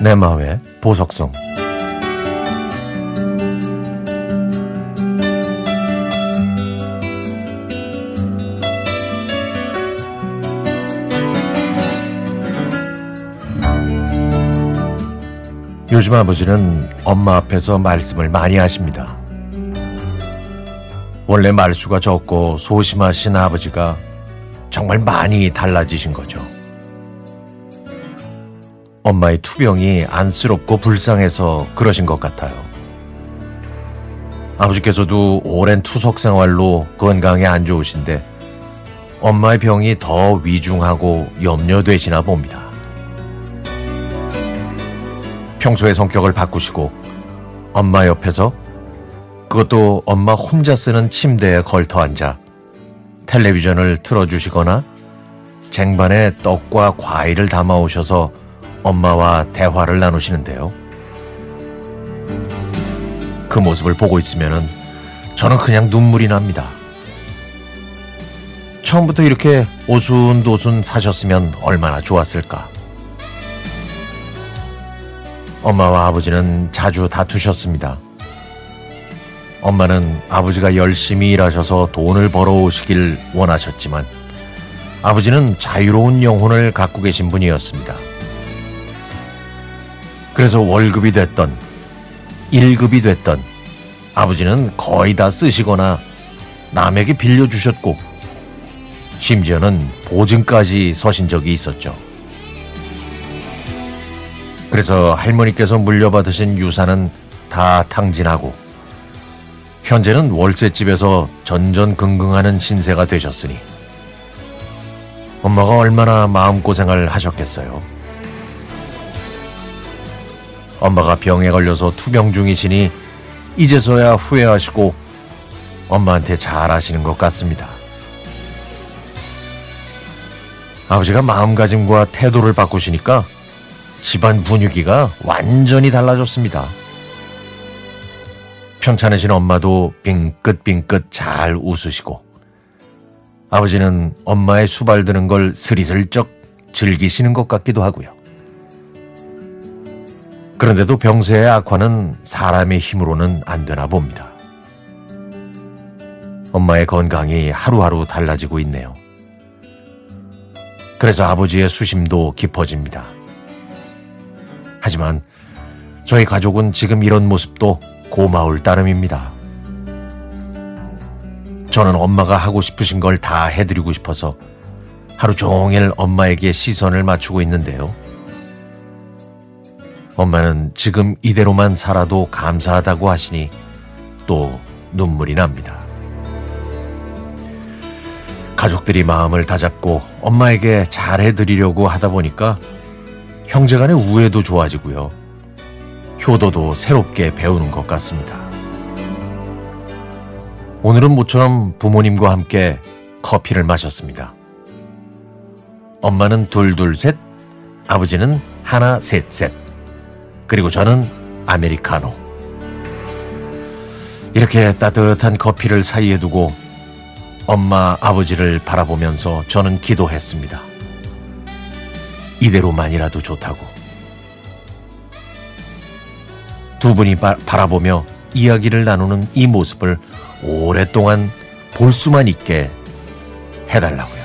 내 마음의 보석성 요즘 아버지는 엄마 앞에서 말씀을 많이 하십니다. 원래 말수가 적고 소심하신 아버지가 정말 많이 달라지신 거죠. 엄마의 투병이 안쓰럽고 불쌍해서 그러신 것 같아요. 아버지께서도 오랜 투석 생활로 건강에 안 좋으신데 엄마의 병이 더 위중하고 염려되시나 봅니다. 평소의 성격을 바꾸시고 엄마 옆에서 그것도 엄마 혼자 쓰는 침대에 걸터 앉아 텔레비전을 틀어주시거나 쟁반에 떡과 과일을 담아오셔서 엄마와 대화를 나누시는데요. 그 모습을 보고 있으면 저는 그냥 눈물이 납니다. 처음부터 이렇게 오순도순 사셨으면 얼마나 좋았을까. 엄마와 아버지는 자주 다투셨습니다. 엄마는 아버지가 열심히 일하셔서 돈을 벌어오시길 원하셨지만 아버지는 자유로운 영혼을 갖고 계신 분이었습니다. 그래서 월급이 됐던 1급이 됐던 아버지는 거의 다 쓰시거나 남에게 빌려주셨고 심지어는 보증까지 서신 적이 있었죠. 그래서 할머니께서 물려받으신 유산은 다 탕진하고 현재는 월세집에서 전전긍긍하는 신세가 되셨으니 엄마가 얼마나 마음고생을 하셨겠어요. 엄마가 병에 걸려서 투병 중이시니 이제서야 후회하시고 엄마한테 잘 하시는 것 같습니다. 아버지가 마음가짐과 태도를 바꾸시니까 집안 분위기가 완전히 달라졌습니다. 편찮으신 엄마도 빙긋빙긋 잘 웃으시고 아버지는 엄마의 수발 드는 걸 스리슬쩍 즐기시는 것 같기도 하고요. 그런데도 병세의 악화는 사람의 힘으로는 안 되나 봅니다. 엄마의 건강이 하루하루 달라지고 있네요. 그래서 아버지의 수심도 깊어집니다. 하지만 저희 가족은 지금 이런 모습도 고마울 따름입니다. 저는 엄마가 하고 싶으신 걸 다 해드리고 싶어서 하루 종일 엄마에게 시선을 맞추고 있는데요. 엄마는 지금 이대로만 살아도 감사하다고 하시니 또 눈물이 납니다. 가족들이 마음을 다잡고 엄마에게 잘해드리려고 하다 보니까 형제 간의 우애도 좋아지고요. 효도도 새롭게 배우는 것 같습니다. 오늘은 모처럼 부모님과 함께 커피를 마셨습니다. 엄마는 둘 둘 셋, 아버지는 하나 셋 셋, 그리고 저는 아메리카노. 이렇게 따뜻한 커피를 사이에 두고 엄마 아버지를 바라보면서 저는 기도했습니다. 이대로만이라도 좋다고. 두 분이 바, 바라보며 이야기를 나누는 이 모습을 오랫동안 볼 수만 있게 해달라고요.